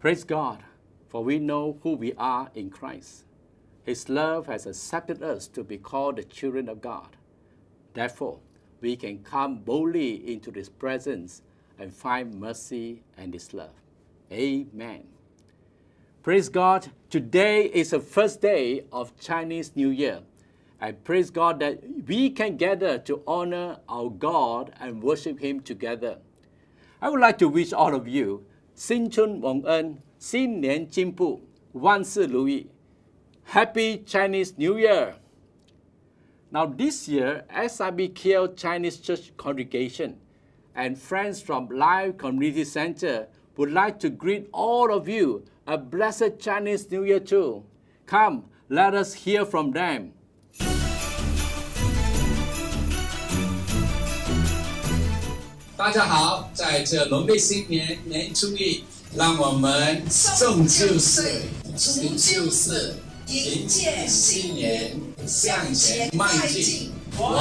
Praise God, for we know who we are in Christ. His love has accepted us to be called the children of God. Therefore, we can come boldly into His presence and find mercy and His love. Amen. Praise God. Today is the first day of Chinese New Year. I praise God that we can gather to honor our God and worship Him together. I would like to wish all of you 新春蒙恩，新年进步，万事如意。Happy Chinese New Year! Now, this year, SIBKL Chinese Church Congregation and friends from Live Community Center would like to greet all of you a blessed Chinese New Year too. Come, let us hear from them. 大家好，在这农历新年年初一，让我们送旧岁，除旧事，迎接新年，向前迈进。我们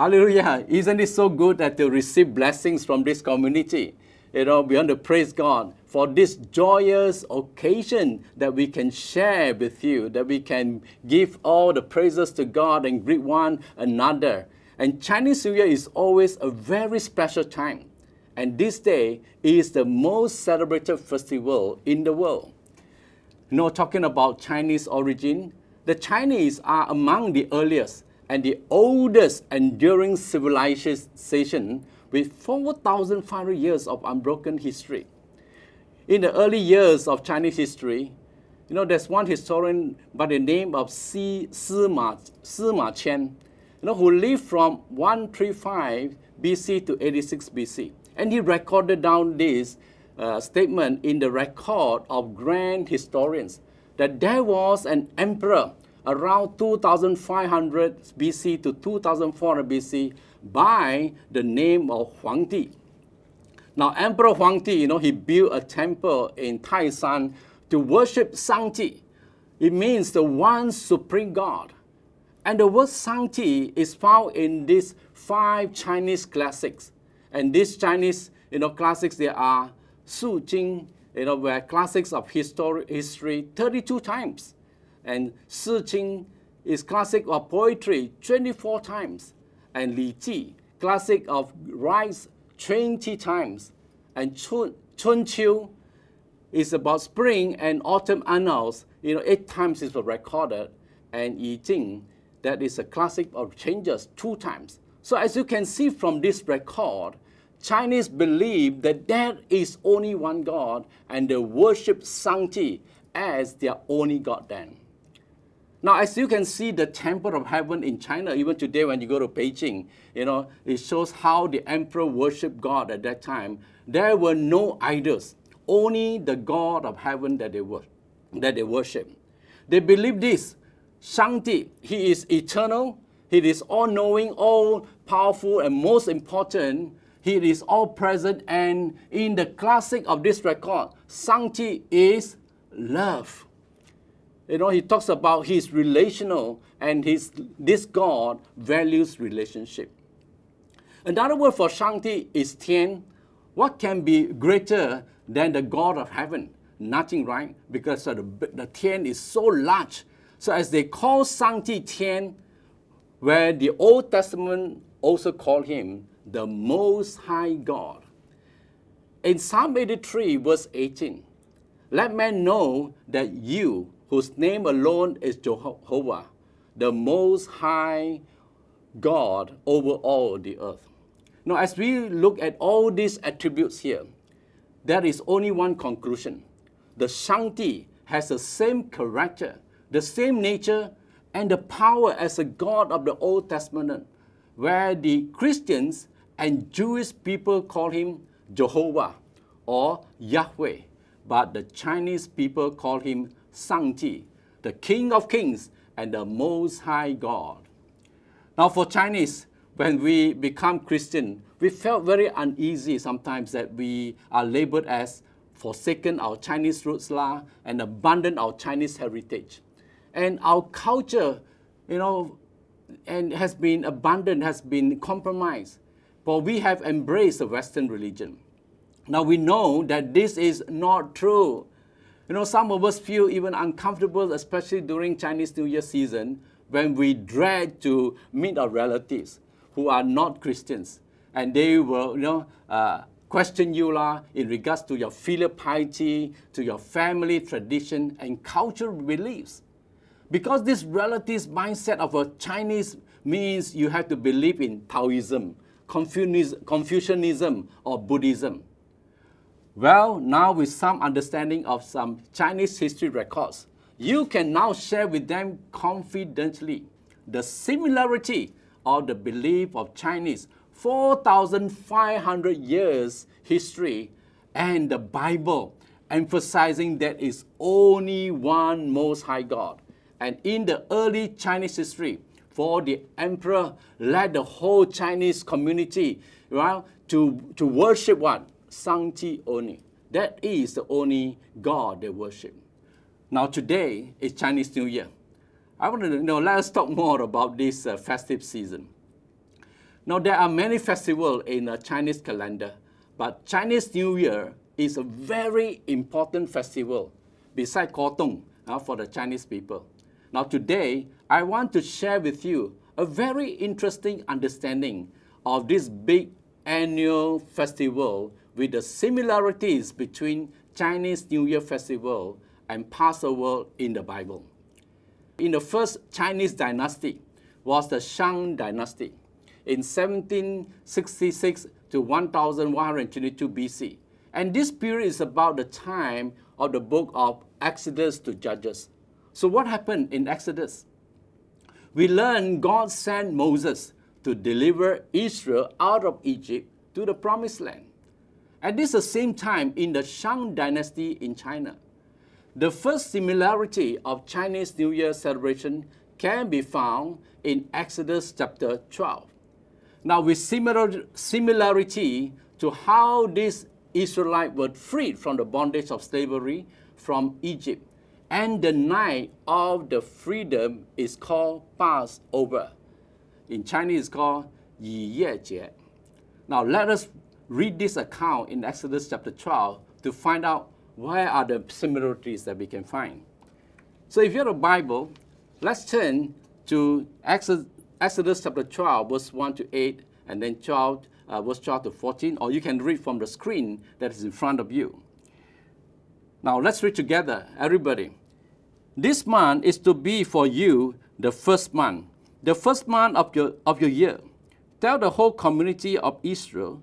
Hallelujah. Isn't it so good that to receive blessings from this community? You know, we want to praise God for this joyous occasion that we can share with you, that we can give all the praises to God and greet one another. And Chinese New Year is always a very special time. And this day is the most celebrated festival in the world. You know, talking about Chinese origin, the Chinese are among the earliest and the oldest enduring civilization with 4,500 years of unbroken history. In the early years of Chinese history, you know, there's one historian by the name of Si, Sima, Sima Qian, you know, who lived from 135 BC to 86 BC. And he recorded down this uh, statement in the record of grand historians that there was an emperor around 2500 BC to 2400 BC by the name of Huang Di. Now, Emperor Huang Di, you know, he built a temple in Taishan to worship Shangti. It means the one supreme God. And the word Shangti is found in these five Chinese classics. And these Chinese, you know, classics, they are Su Jing, you know, were classics of history, history 32 times. And Si Jing is classic of poetry 24 times. And Li Ji, classic of rice 20 times. And Chun, Chiu is about spring and autumn annals. You know, eight times is recorded. And Yi Jing, that is a classic of changes two times. So as you can see from this record, Chinese believe that there is only one God and they worship Shangti as their only God then. Now, as you can see, the Temple of Heaven in China, even today when you go to Beijing, you know, it shows how the emperor worshiped God at that time. There were no idols, only the God of heaven that they, wor- that they worship. They believe this Shangti, he is eternal, he is all knowing, all powerful, and most important, he is all present. And in the classic of this record, Shangti is love. You know, he talks about his relational and his this God values relationship. Another word for Shangti is Tian. What can be greater than the God of heaven? Nothing, right? Because uh, the, the Tian is so large. So as they call Shangti Tian, where the Old Testament also called him the Most High God. In Psalm 83, verse 18, let men know that you, whose name alone is Jehovah, the Most High God over all the earth. Now, as we look at all these attributes here, there is only one conclusion. The Shangti has the same character, the same nature, and the power as a God of the Old Testament, where the Christians and Jewish people call him Jehovah or Yahweh, but the Chinese people call him Shangti, the King of Kings and the Most High God. Now, for Chinese, when we become Christian, we felt very uneasy sometimes that we are labeled as forsaken our Chinese roots la, and abandoned our Chinese heritage. And our culture, you know, and has been abandoned, has been compromised. For we have embraced the Western religion. Now we know that this is not true. You know, some of us feel even uncomfortable, especially during Chinese New Year season, when we dread to meet our relatives who are not Christians. And they will, you know, uh, question you la, in regards to your filial piety, to your family tradition, and cultural beliefs. Because this relative mindset of a Chinese means you have to believe in Taoism, Confucianism, or Buddhism. Well, now with some understanding of some Chinese history records, you can now share with them confidently the similarity of the belief of Chinese 4,500 years history and the Bible, emphasizing that is only one Most High God. And in the early Chinese history, for the emperor led the whole Chinese community right, to, to worship what? Shangti only. That is the only God they worship. Now today is Chinese New Year. I want to know, let us talk more about this uh, festive season. Now there are many festivals in the Chinese calendar, but Chinese New Year is a very important festival beside Kotong uh, for the Chinese people. Now today, I want to share with you a very interesting understanding of this big annual festival with the similarities between Chinese New Year festival and Passover in the Bible. In the first Chinese dynasty was the Shang dynasty in 1766 to 1122 BC. And this period is about the time of the book of Exodus to Judges. So what happened in Exodus? We learn God sent Moses to deliver Israel out of Egypt to the promised land. At this same time in the Shang dynasty in China. The first similarity of Chinese New Year celebration can be found in Exodus chapter 12. Now, with similar, similarity to how these Israelites were freed from the bondage of slavery from Egypt, and the night of the freedom is called Passover. In Chinese, it's called Yi Ye Jie. Now, let us read this account in Exodus chapter 12 to find out where are the similarities that we can find. So, if you have a Bible, let's turn to Exodus, chapter 12, verse 1 to 8, and then 12, uh, verse 12 to 14, or you can read from the screen that is in front of you. Now let's read together, everybody. This month is to be for you the first month, the first month of your, of your year. Tell the whole community of Israel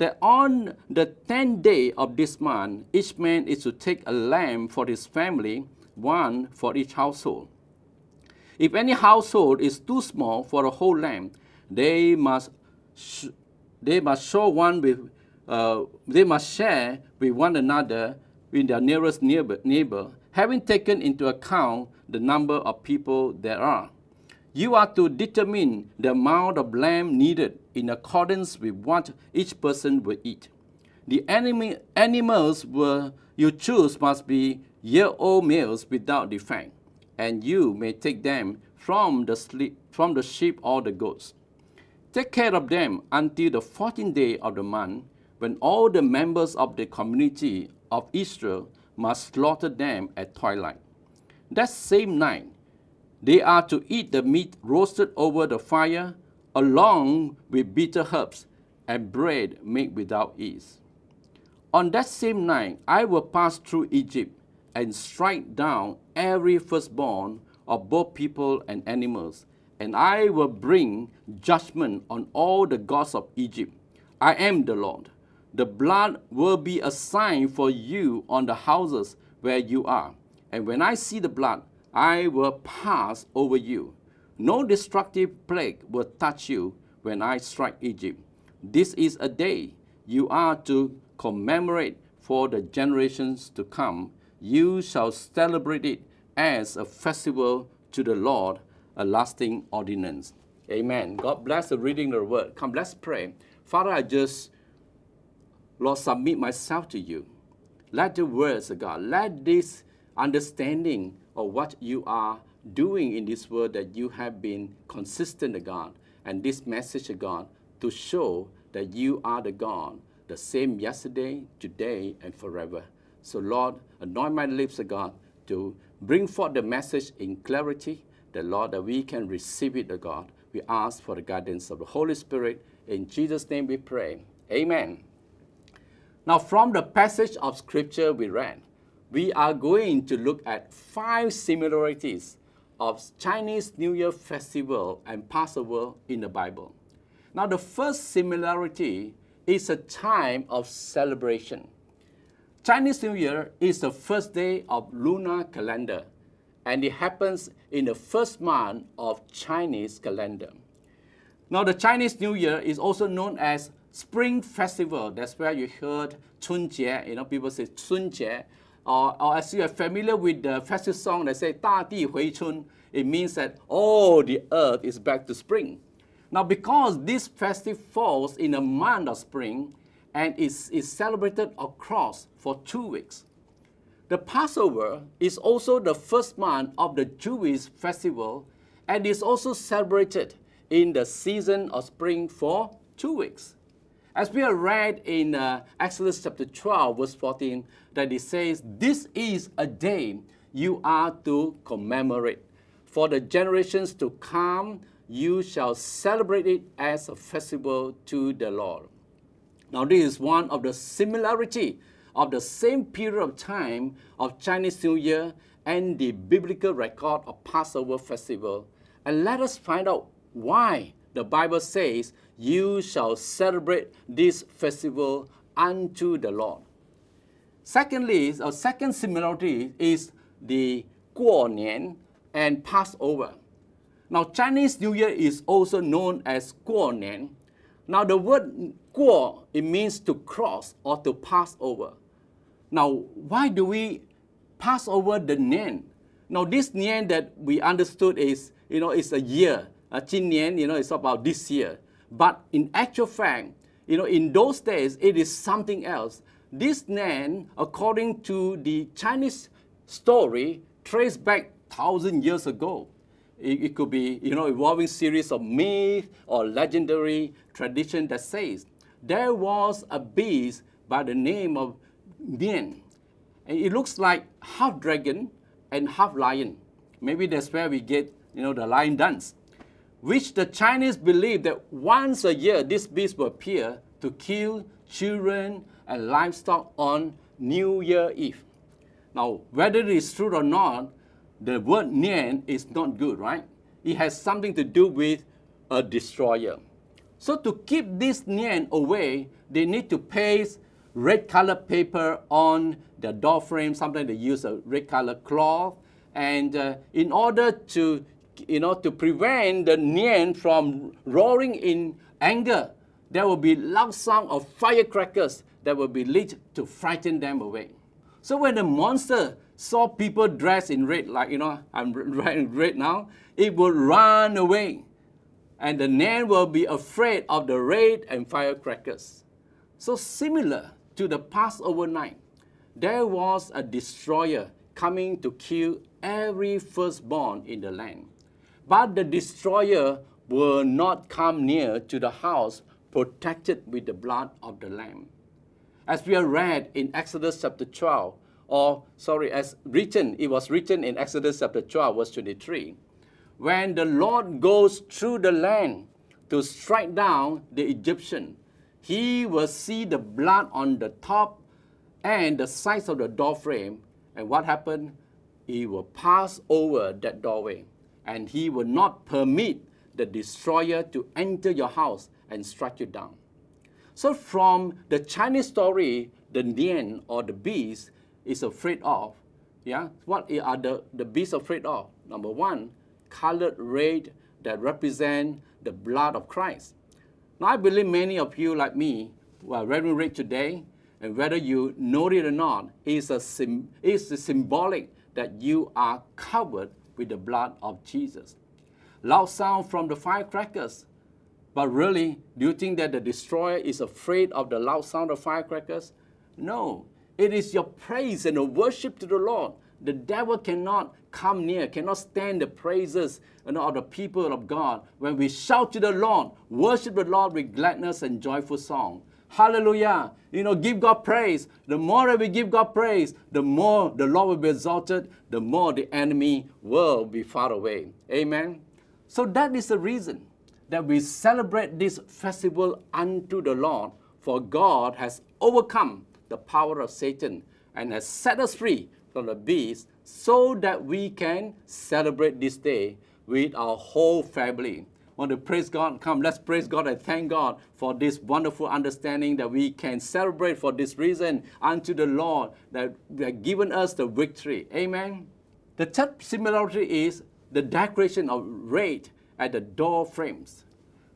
that on the tenth day of this month, each man is to take a lamb for his family, one for each household. If any household is too small for a whole lamb, they must they must show one with uh, they must share with one another with their nearest neighbor, neighbor, having taken into account the number of people there are. You are to determine the amount of lamb needed in accordance with what each person will eat. The enemy, animals you choose must be year-old males without defect, and you may take them from the, sleep, from the sheep or the goats. Take care of them until the 14th day of the month, when all the members of the community of Israel must slaughter them at twilight. That same night, they are to eat the meat roasted over the fire, along with bitter herbs and bread made without yeast. On that same night, I will pass through Egypt and strike down every firstborn of both people and animals, and I will bring judgment on all the gods of Egypt. I am the Lord. The blood will be a sign for you on the houses where you are. And when I see the blood, I will pass over you. No destructive plague will touch you when I strike Egypt. This is a day you are to commemorate for the generations to come. You shall celebrate it as a festival to the Lord, a lasting ordinance. Amen. God bless the reading of the word. Come, let's pray. Father, I just, Lord, submit myself to you. Let the words of God, let this understanding of what you are doing in this world that you have been consistent, to God, and this message, of God, to show that you are the God, the same yesterday, today, and forever. So, Lord, anoint my lips, of God, to bring forth the message in clarity, the Lord, that we can receive it, O God. We ask for the guidance of the Holy Spirit. In Jesus' name we pray. Amen. Now, from the passage of Scripture we read, we are going to look at five similarities of Chinese New Year festival and Passover in the Bible. Now, the first similarity is a time of celebration. Chinese New Year is the first day of lunar calendar, and it happens in the first month of Chinese calendar. Now, the Chinese New Year is also known as Spring Festival. That's where you heard Chun Jie. You know, people say Chun Jie, Or, or as you are familiar with the festive song, they say 大地回春. It means that all the earth is back to spring. Now, because this festive falls in a month of spring and is, is celebrated across for two weeks, the Passover is also the first month of the Jewish festival and is also celebrated in the season of spring for two weeks. As we have read in uh, Exodus chapter 12, verse 14, that it says, This is a day you are to commemorate. For the generations to come, you shall celebrate it as a festival to the Lord. Now, this is one of the similarity of the same period of time of Chinese New Year and the biblical record of Passover festival. And let us find out why the Bible says, You shall celebrate this festival unto the Lord. Secondly, a second similarity is the Guo and Passover. Now, Chinese New Year is also known as Guo Nian. Now, the word Guo, it means to cross or to pass over. Now, why do we pass over the Nian? Now, this Nian that we understood is, you know, it's a year. A Qin Nian, you know, it's about this year. But in actual fact, you know, in those days, it is something else. This Nian, according to the Chinese story, traced back thousand years ago. It, it, could be, you know, evolving series of myth or legendary tradition that says there was a beast by the name of Nian. And it looks like half dragon and half lion. Maybe that's where we get, you know, the lion dance. which the Chinese believe that once a year this beast will appear to kill children and livestock on New Year Eve. Now, whether it is true or not, the word Nian is not good, right? It has something to do with a destroyer. So to keep this Nian away, they need to paste red colored paper on the door frame. Sometimes they use a red colored cloth. And uh, in order to, you know, to prevent the Nian from roaring in anger, there will be loud sound of firecrackers that will be lit to frighten them away. So when the monster saw people dressed in red, like, you know, I'm wearing red now, it would run away. And the Nian will be afraid of the red and firecrackers. So similar to the Passover night, there was a destroyer coming to kill every firstborn in the land. But the destroyer will not come near to the house protected with the blood of the Lamb. As we are read in Exodus chapter 12, or sorry, as written, it was written in Exodus chapter 12, verse 23. When the Lord goes through the land to strike down the Egyptian, he will see the blood on the top and the sides of the door frame. And what happened? He will pass over that doorway. And he will not permit the destroyer to enter your house and strike you down. So from the Chinese story, the Nian or the beast is afraid of. Yeah, what are the, the beasts afraid of? Number one, colored red that represent the blood of Christ. Now I believe many of you like me who are wearing red today, and whether you know it or not, is a, is a symbolic that you are covered with the blood of Jesus. Loud sound from the firecrackers. But really, do you think that the destroyer is afraid of the loud sound of firecrackers? No. It is your praise and the worship to the Lord. The devil cannot come near, cannot stand the praises of the people of God. When we shout to the Lord, worship the Lord with gladness and joyful song. Hallelujah. You know, give God praise. The more that we give God praise, the more the Lord will be exalted, the more the enemy will be far away. Amen. So that is the reason that we celebrate this festival unto the Lord, for God has overcome the power of Satan and has set us free from the beast so that we can celebrate this day with our whole family. Want to praise God? Come, let's praise God and thank God for this wonderful understanding that we can celebrate for this reason unto the Lord that has given us the victory. Amen. The third similarity is the decoration of red at the door frames.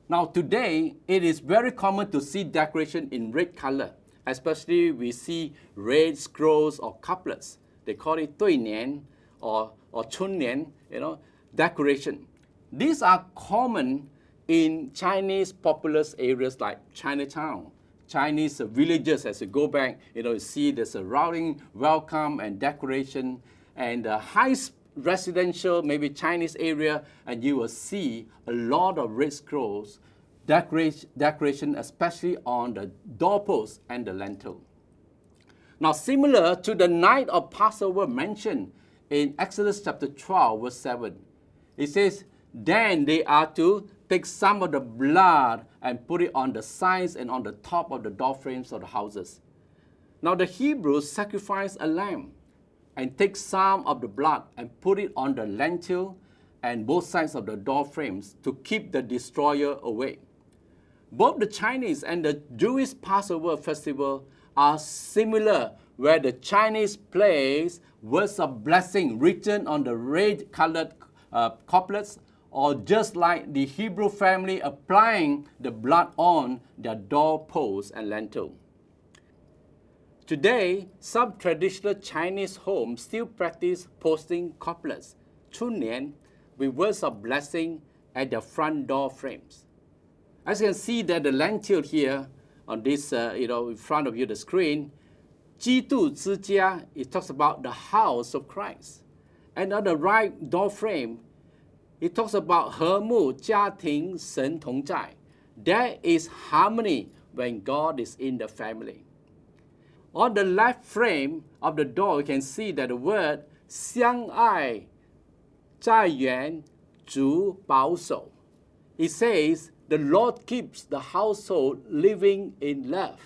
Now today, it is very common to see decoration in red color. Especially we see red scrolls or couplets. They call it "tui Nian or, or Chun Nian, you know, decoration. These are common in Chinese populous areas like Chinatown, Chinese villages as you go back, you know, you see the surrounding welcome and decoration and the high residential, maybe Chinese area, and you will see a lot of red scrolls decoration, especially on the doorpost and the lintel. Now, similar to the night of Passover mentioned in Exodus chapter 12, verse 7, it says, Then they are to take some of the blood and put it on the sides and on the top of the door frames of the houses. Now, the Hebrews sacrifice a lamb and take some of the blood and put it on the lintel and both sides of the door frames to keep the destroyer away. Both the Chinese and the Jewish Passover festival are similar, where the Chinese place words of blessing written on the red colored uh, couplets, or just like the Hebrew family applying the blood on their doorposts and lintel. Today, some traditional Chinese homes still practice posting couplets, chunnian, with words of blessing at the front door frames. As you can see that the lantern here on this, uh, you know, in front of you, the screen, Ji Tu Zi Jia, it talks about the house of Christ. And on the right door frame, it talks about He Mu Jia Ting Shen Tong Zai. There is harmony when God is in the family. On the left frame of the door, you can see that the word 相爱在原主保守. it says, the Lord keeps the household living in love.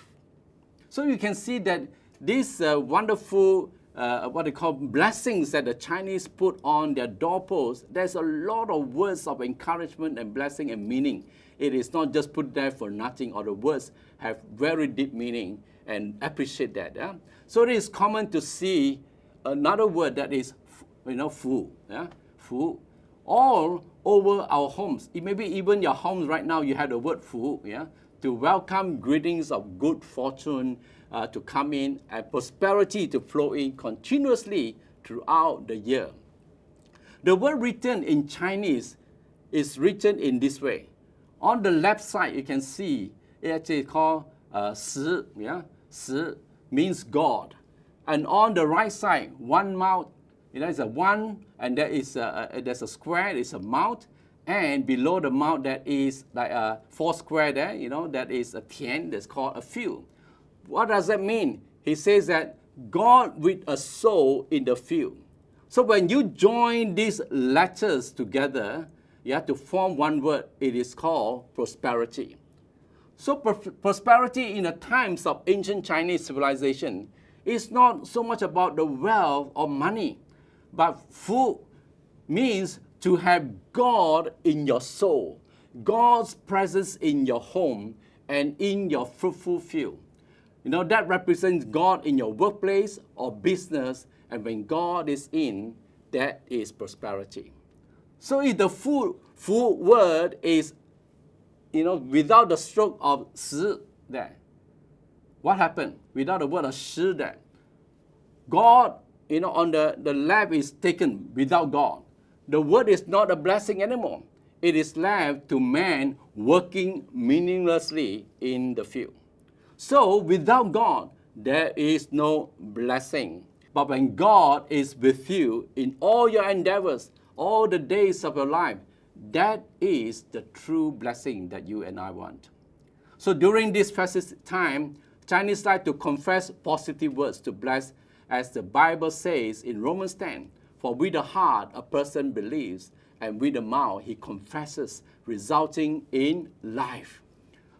So you can see that these uh, wonderful, uh, what they call blessings that the Chinese put on their doorposts, there's a lot of words of encouragement and blessing and meaning. It is not just put there for nothing, or the words have very deep meaning and appreciate that. Yeah? So it is common to see another word that is, you know, fu, yeah? fu, all over our homes. It may be even your homes right now, you have the word fu, yeah? to welcome greetings of good fortune uh, to come in and prosperity to flow in continuously throughout the year. The word written in Chinese is written in this way. On the left side, you can see it actually called uh, Si, yeah? Si means God. And on the right side, one mouth, you know, it's a one, and there is a, a, there's a square, it's a mouth, and below the mouth that is like a four square there, you know, that is a tian, that's called a field. What does that mean? He says that God with a soul in the field. So when you join these letters together, you have to form one word. It is called prosperity. So prosperity in the times of ancient Chinese civilization is not so much about the wealth or money, but fu means to have God in your soul, God's presence in your home and in your fruitful field. You know, that represents God in your workplace or business, and when God is in, that is prosperity. So if the full, full word is, you know, without the stroke of si there, what happened? Without the word of shi there, God, you know, on the, the left is taken without God. The word is not a blessing anymore. It is left to man working meaninglessly in the field. So without God, there is no blessing. But when God is with you in all your endeavors, all the days of your life, that is the true blessing that you and I want. So during this festive time, Chinese like to confess positive words to bless, as the Bible says in Romans 10 For with the heart a person believes, and with the mouth he confesses, resulting in life.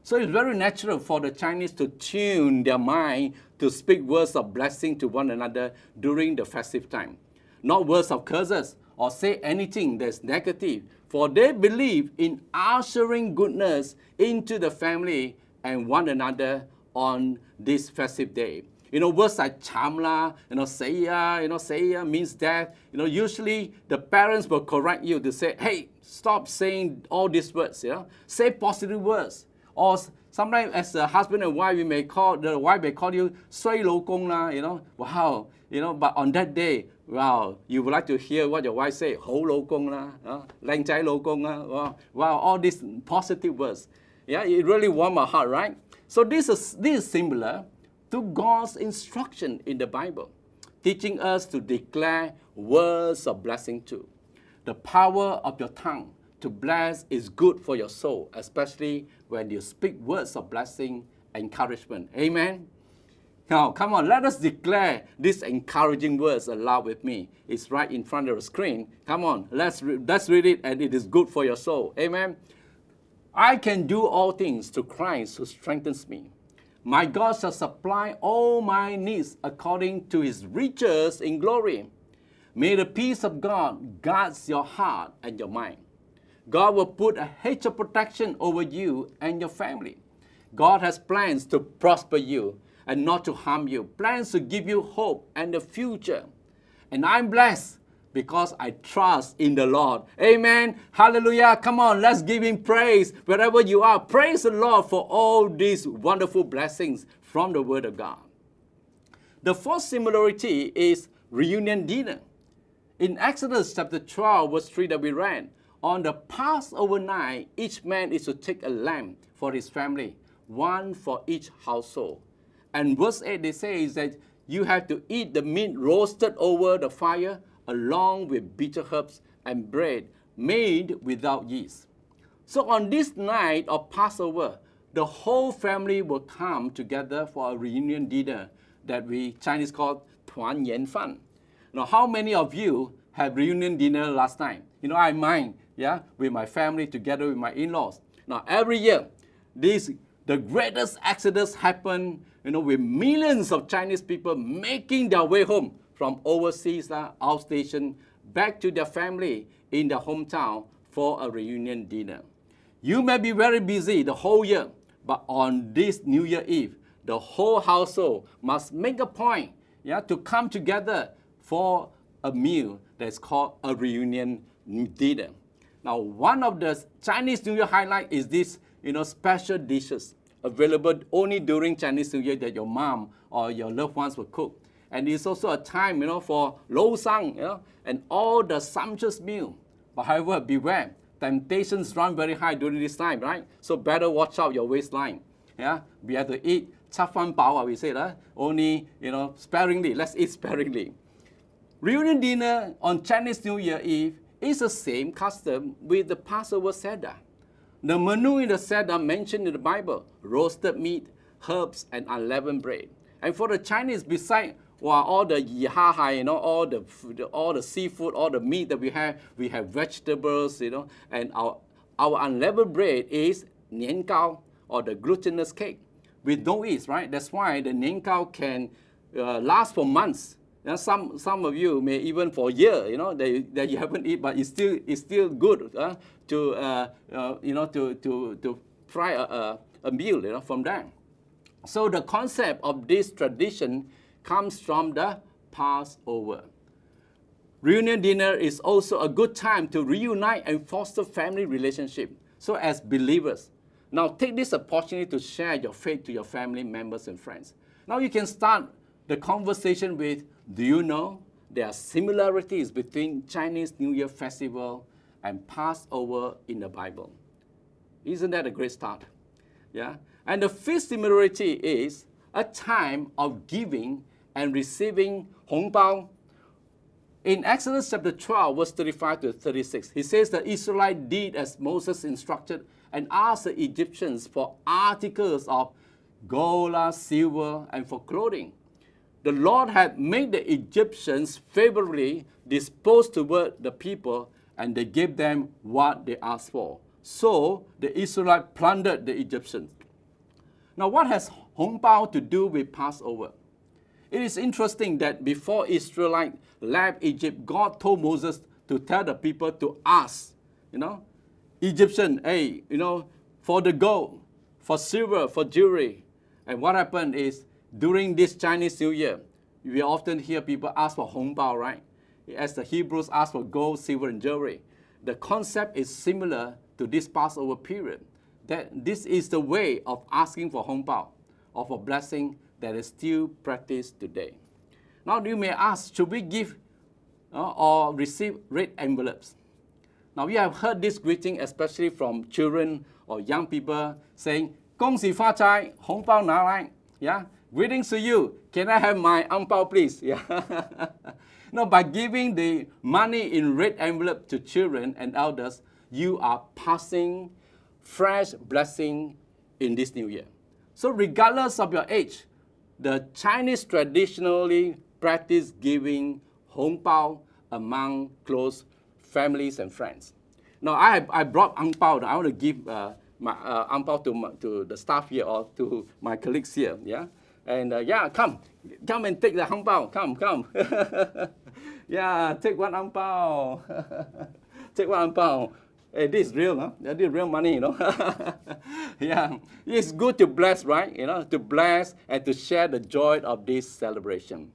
So it's very natural for the Chinese to tune their mind to speak words of blessing to one another during the festive time. Not words of curses or say anything that's negative, for they believe in ushering goodness into the family and one another on this festive day. You know, words like chamla, you know, saya, you know, saya means death. You know, usually the parents will correct you to say, hey, stop saying all these words, you know. Say positive words. Or sometimes as a husband and wife, we may call, the wife may call you, sui lo gong you know, wow. You know, but on that day, wow, you would like to hear what your wife say, 好老公啦, uh, 靓仔老公啦, wow, wow, all these positive words. Yeah, it really warm my heart, right? So this is, this is similar to God's instruction in the Bible, teaching us to declare words of blessing too. The power of your tongue to bless is good for your soul, especially when you speak words of blessing, encouragement. Amen. Now, come on, let us declare these encouraging words aloud with me. It's right in front of the screen. Come on, let's, re- let's read it, and it is good for your soul. Amen. I can do all things to Christ who strengthens me. My God shall supply all my needs according to his riches in glory. May the peace of God guards your heart and your mind. God will put a hedge of protection over you and your family. God has plans to prosper you and not to harm you, plans to give you hope and the future. And I'm blessed because I trust in the Lord. Amen. Hallelujah. Come on, let's give Him praise wherever you are. Praise the Lord for all these wonderful blessings from the Word of God. The fourth similarity is reunion dinner. In Exodus chapter 12, verse 3 that we read, on the Passover night, each man is to take a lamb for his family, one for each household. And verse 8 they say is that you have to eat the meat roasted over the fire along with bitter herbs and bread made without yeast. So on this night of Passover, the whole family will come together for a reunion dinner that we Chinese call Tuan Yan Fan. Now, how many of you had reunion dinner last night? You know, I mind yeah, with my family, together with my in-laws. Now, every year, this the greatest exodus happen, you know, with millions of Chinese people making their way home from overseas, uh, outstation, back to their family in their hometown for a reunion dinner. You may be very busy the whole year, but on this New Year Eve, the whole household must make a point yeah, to come together for a meal that's called a reunion dinner. Now, one of the Chinese New Year highlight is this, you know, special dishes available only during Chinese New Year that your mom or your loved ones will cook. And it's also a time, you know, for low sang, you know, and all the sumptuous meal. But however, beware, temptations run very high during this time, right? So better watch out your waistline. Yeah, we have to eat chafan bao, we say, huh? only, you know, sparingly. Let's eat sparingly. Reunion dinner on Chinese New Year Eve is the same custom with the Passover Seder. The menu in the Seder mentioned in the Bible, roasted meat, herbs, and unleavened bread. And for the Chinese, beside well, all the yiha you know, all the, all the seafood, all the meat that we have, we have vegetables, you know, and our, our unleavened bread is nian gao, or the glutinous cake with no yeast, right? That's why the nian gao can uh, last for months. Know, some, some of you may even for a year, you know, that, that you haven't eaten, but it's still, it's still good uh, to, uh, uh, you know, to, to, to fry a, a, a meal, you know, from that. So the concept of this tradition comes from the Passover. Reunion dinner is also a good time to reunite and foster family relationship. So as believers, now take this opportunity to share your faith to your family members and friends. Now you can start the conversation with, do you know there are similarities between Chinese New Year festival and Passover in the Bible? Isn't that a great start? Yeah. And the fifth similarity is a time of giving and receiving hongbao. In Exodus chapter 12, verse 35 to 36, he says the Israelite did as Moses instructed and asked the Egyptians for articles of gold, silver, and for clothing. The Lord had made the Egyptians favorably disposed toward the people, and they gave them what they asked for. So the Israelites plundered the Egyptians. Now, what has Hongbao to do with Passover? It is interesting that before Israelites left Egypt, God told Moses to tell the people to ask, you know, Egyptian, hey, you know, for the gold, for silver, for jewelry. And what happened is during this Chinese New Year, we often hear people ask for hongbao, right? As the Hebrews ask for gold, silver, and jewelry. The concept is similar to this Passover period. That this is the way of asking for hongbao, of a blessing that is still practiced today. Now you may ask, should we give uh, or receive red envelopes? Now we have heard this greeting, especially from children or young people, saying, "Gong? Yeah, greetings to you. Can I have my angbao, please? Yeah. no, by giving the money in red envelope to children and elders, you are passing fresh blessing in this new year. So regardless of your age, the Chinese traditionally practice giving hongbao among close families and friends. Now, I, I brought angbao. I want to give uh, my uh, angbao to, my, to the staff here or to my colleagues here. Yeah, and uh, yeah, come, come and take the angbao. Come, come. yeah, take one angbao. take one angbao. Hey, this is real, huh? Is real money, you know. yeah, it's good to bless, right? You know, to bless and to share the joy of this celebration.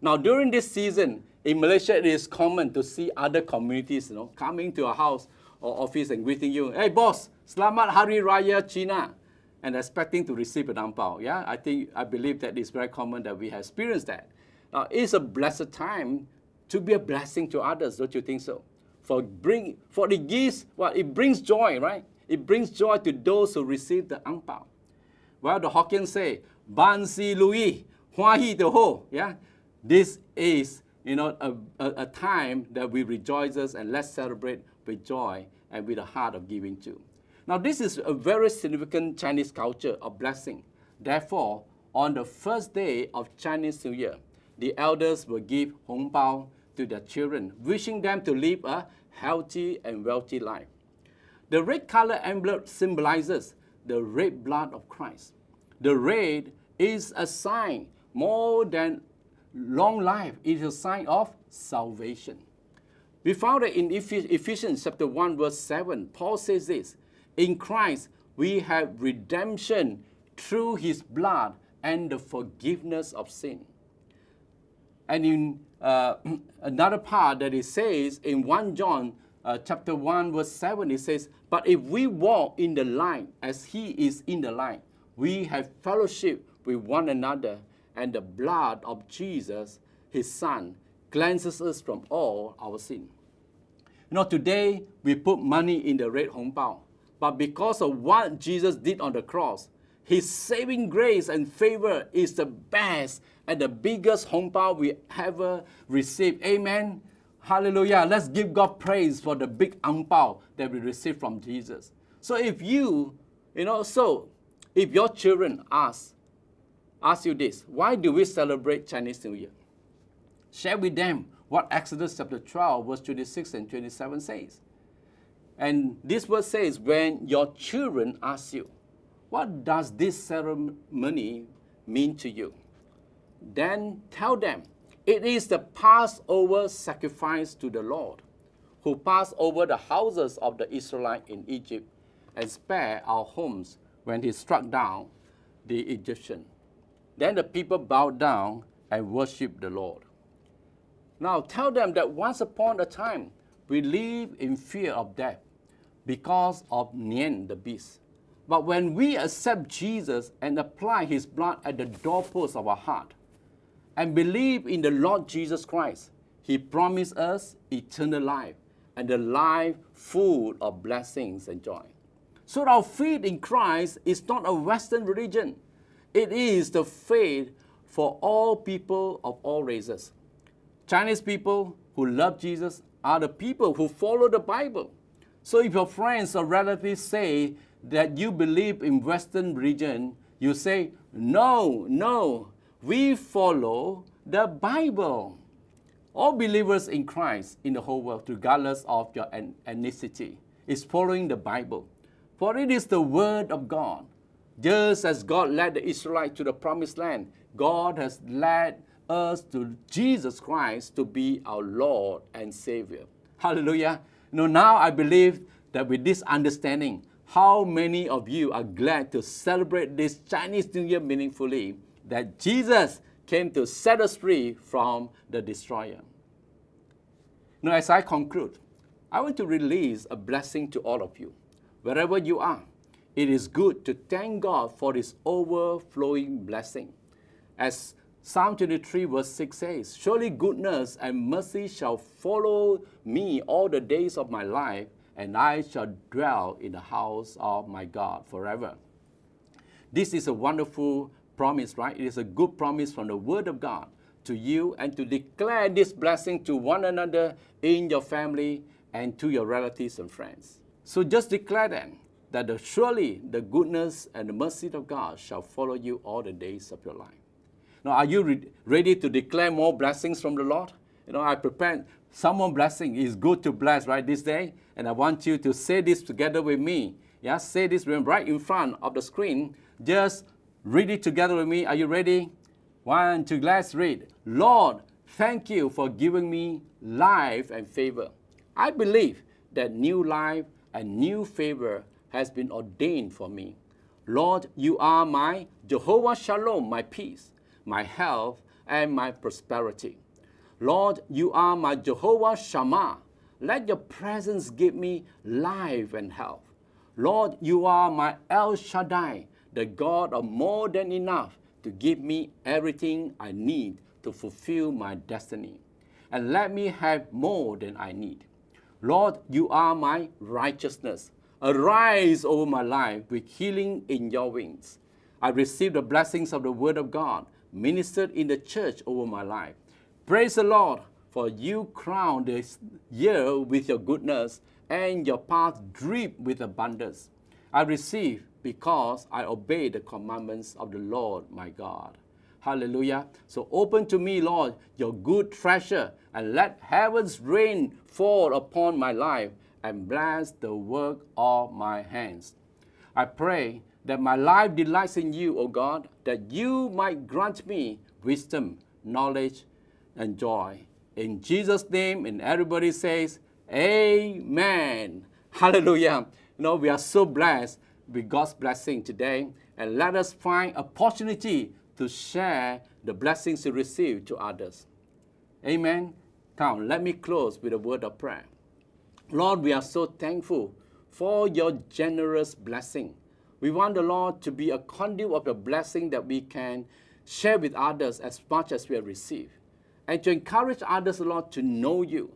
Now, during this season, in Malaysia, it is common to see other communities, you know, coming to a house or office and greeting you. Hey, boss, Selamat Hari Raya Cina, and expecting to receive an ampao. Yeah, I think I believe that it's very common that we have experienced that. Now, it's a blessed time to be a blessing to others. Don't you think so? For bring for it gives well, it brings joy, right? It brings joy to those who receive the ampao. Well, the Hokkien say, "Ban si lui, hua hi de ho." Yeah, this is you know a, a, a time that we rejoices and let's celebrate with joy and with a heart of giving too. Now, this is a very significant Chinese culture of blessing. Therefore, on the first day of Chinese New Year, the elders will give hongbao to their children, wishing them to live a healthy, and wealthy life. The red color envelope symbolizes the red blood of Christ. The red is a sign more than long life, it is a sign of salvation. We found it in Ephesians chapter 1, verse 7. Paul says this In Christ we have redemption through his blood and the forgiveness of sin. And in uh, another part that it says in 1 John uh, chapter 1 verse 7 it says but if we walk in the light as he is in the light we have fellowship with one another and the blood of jesus his son cleanses us from all our sin you know today we put money in the red hongbao but because of what jesus did on the cross his saving grace and favor is the best and the biggest hongbao we ever received amen Hallelujah. Let's give God praise for the big ampao that we received from Jesus. So if you, you know, so if your children ask, ask you this, why do we celebrate Chinese New Year? Share with them what Exodus chapter 12, verse 26 and 27 says. And this verse says, when your children ask you, what does this ceremony mean to you? Then tell them, it is the Passover sacrifice to the Lord, who passed over the houses of the Israelites in Egypt and spared our homes when he struck down the Egyptian. Then the people bowed down and worshiped the Lord. Now tell them that once upon a time we lived in fear of death because of Nian the beast. But when we accept Jesus and apply his blood at the doorpost of our heart, and believe in the Lord Jesus Christ, He promised us eternal life and a life full of blessings and joy. So our faith in Christ is not a Western religion. It is the faith for all people of all races. Chinese people who love Jesus are the people who follow the Bible. So if your friends or relatives say that you believe in Western religion, you say, no, no, we follow the Bible. All believers in Christ in the whole world, regardless of your ethnicity, is following the Bible. For it is the Word of God. Just as God led the Israelites to the promised land, God has led us to Jesus Christ to be our Lord and Savior. Hallelujah. You know, now I believe that with this understanding, how many of you are glad to celebrate this Chinese New Year meaningfully that Jesus came to set us free from the destroyer. Now, as I conclude, I want to release a blessing to all of you. Wherever you are, it is good to thank God for His overflowing blessing. As Psalm 23, verse 6 says, Surely goodness and mercy shall follow me all the days of my life, and I shall dwell in the house of my God forever. This is a wonderful promise, right? It is a good promise from the Word of God to you and to declare this blessing to one another in your family and to your relatives and friends. So just declare then that the, surely the goodness and the mercy of God shall follow you all the days of your life. Now, are you re- ready to declare more blessings from the Lord? You know, I prepared someone blessing. It's good to bless, right, this day. And I want you to say this together with me. Yeah, say this right in front of the screen. Just Read it together with me. Are you ready? One, two, let's read. Lord, thank you for giving me life and favor. I believe that new life and new favor has been ordained for me. Lord, you are my Jehovah Shalom, my peace, my health, and my prosperity. Lord, you are my Jehovah Shammah. Let your presence give me life and health. Lord, you are my El Shaddai, the God of more than enough to give me everything I need to fulfill my destiny. And let me have more than I need. Lord, you are my righteousness. Arise over my life with healing in your wings. I receive the blessings of the Word of God ministered in the church over my life. Praise the Lord, for you crown this year with your goodness, and your path drip with abundance. I receive because I obey the commandments of the Lord my God. Hallelujah. So open to me, Lord, your good treasure, and let heaven's rain fall upon my life and bless the work of my hands. I pray that my life delights in you, O God, that you might grant me wisdom, knowledge, and joy. In Jesus' name, and everybody says, Amen. Hallelujah. You know, we are so blessed with God's blessing today, and let us find opportunity to share the blessings we receive to others. Amen. Come, let me close with a word of prayer. Lord, we are so thankful for your generous blessing. We want the Lord to be a conduit of the blessing that we can share with others as much as we have received. And to encourage others, Lord, to know you,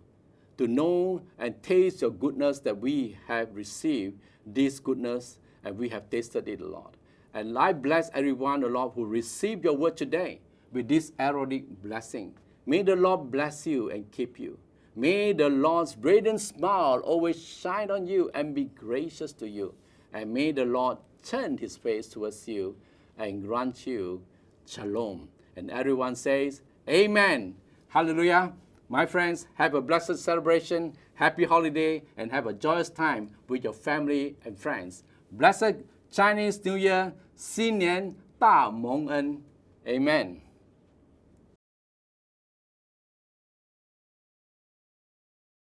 to know and taste your goodness that we have received this goodness and we have tasted it, Lord. And I bless everyone, Lord, who received your word today with this Aaronic blessing. May the Lord bless you and keep you. May the Lord's radiant smile always shine on you and be gracious to you. And may the Lord turn his face towards you and grant you shalom. And everyone says, Amen. Hallelujah. My friends, have a blessed celebration, happy holiday, and have a joyous time with your family and friends. Blessed Chinese New Year, 新年大蒙恩. Amen.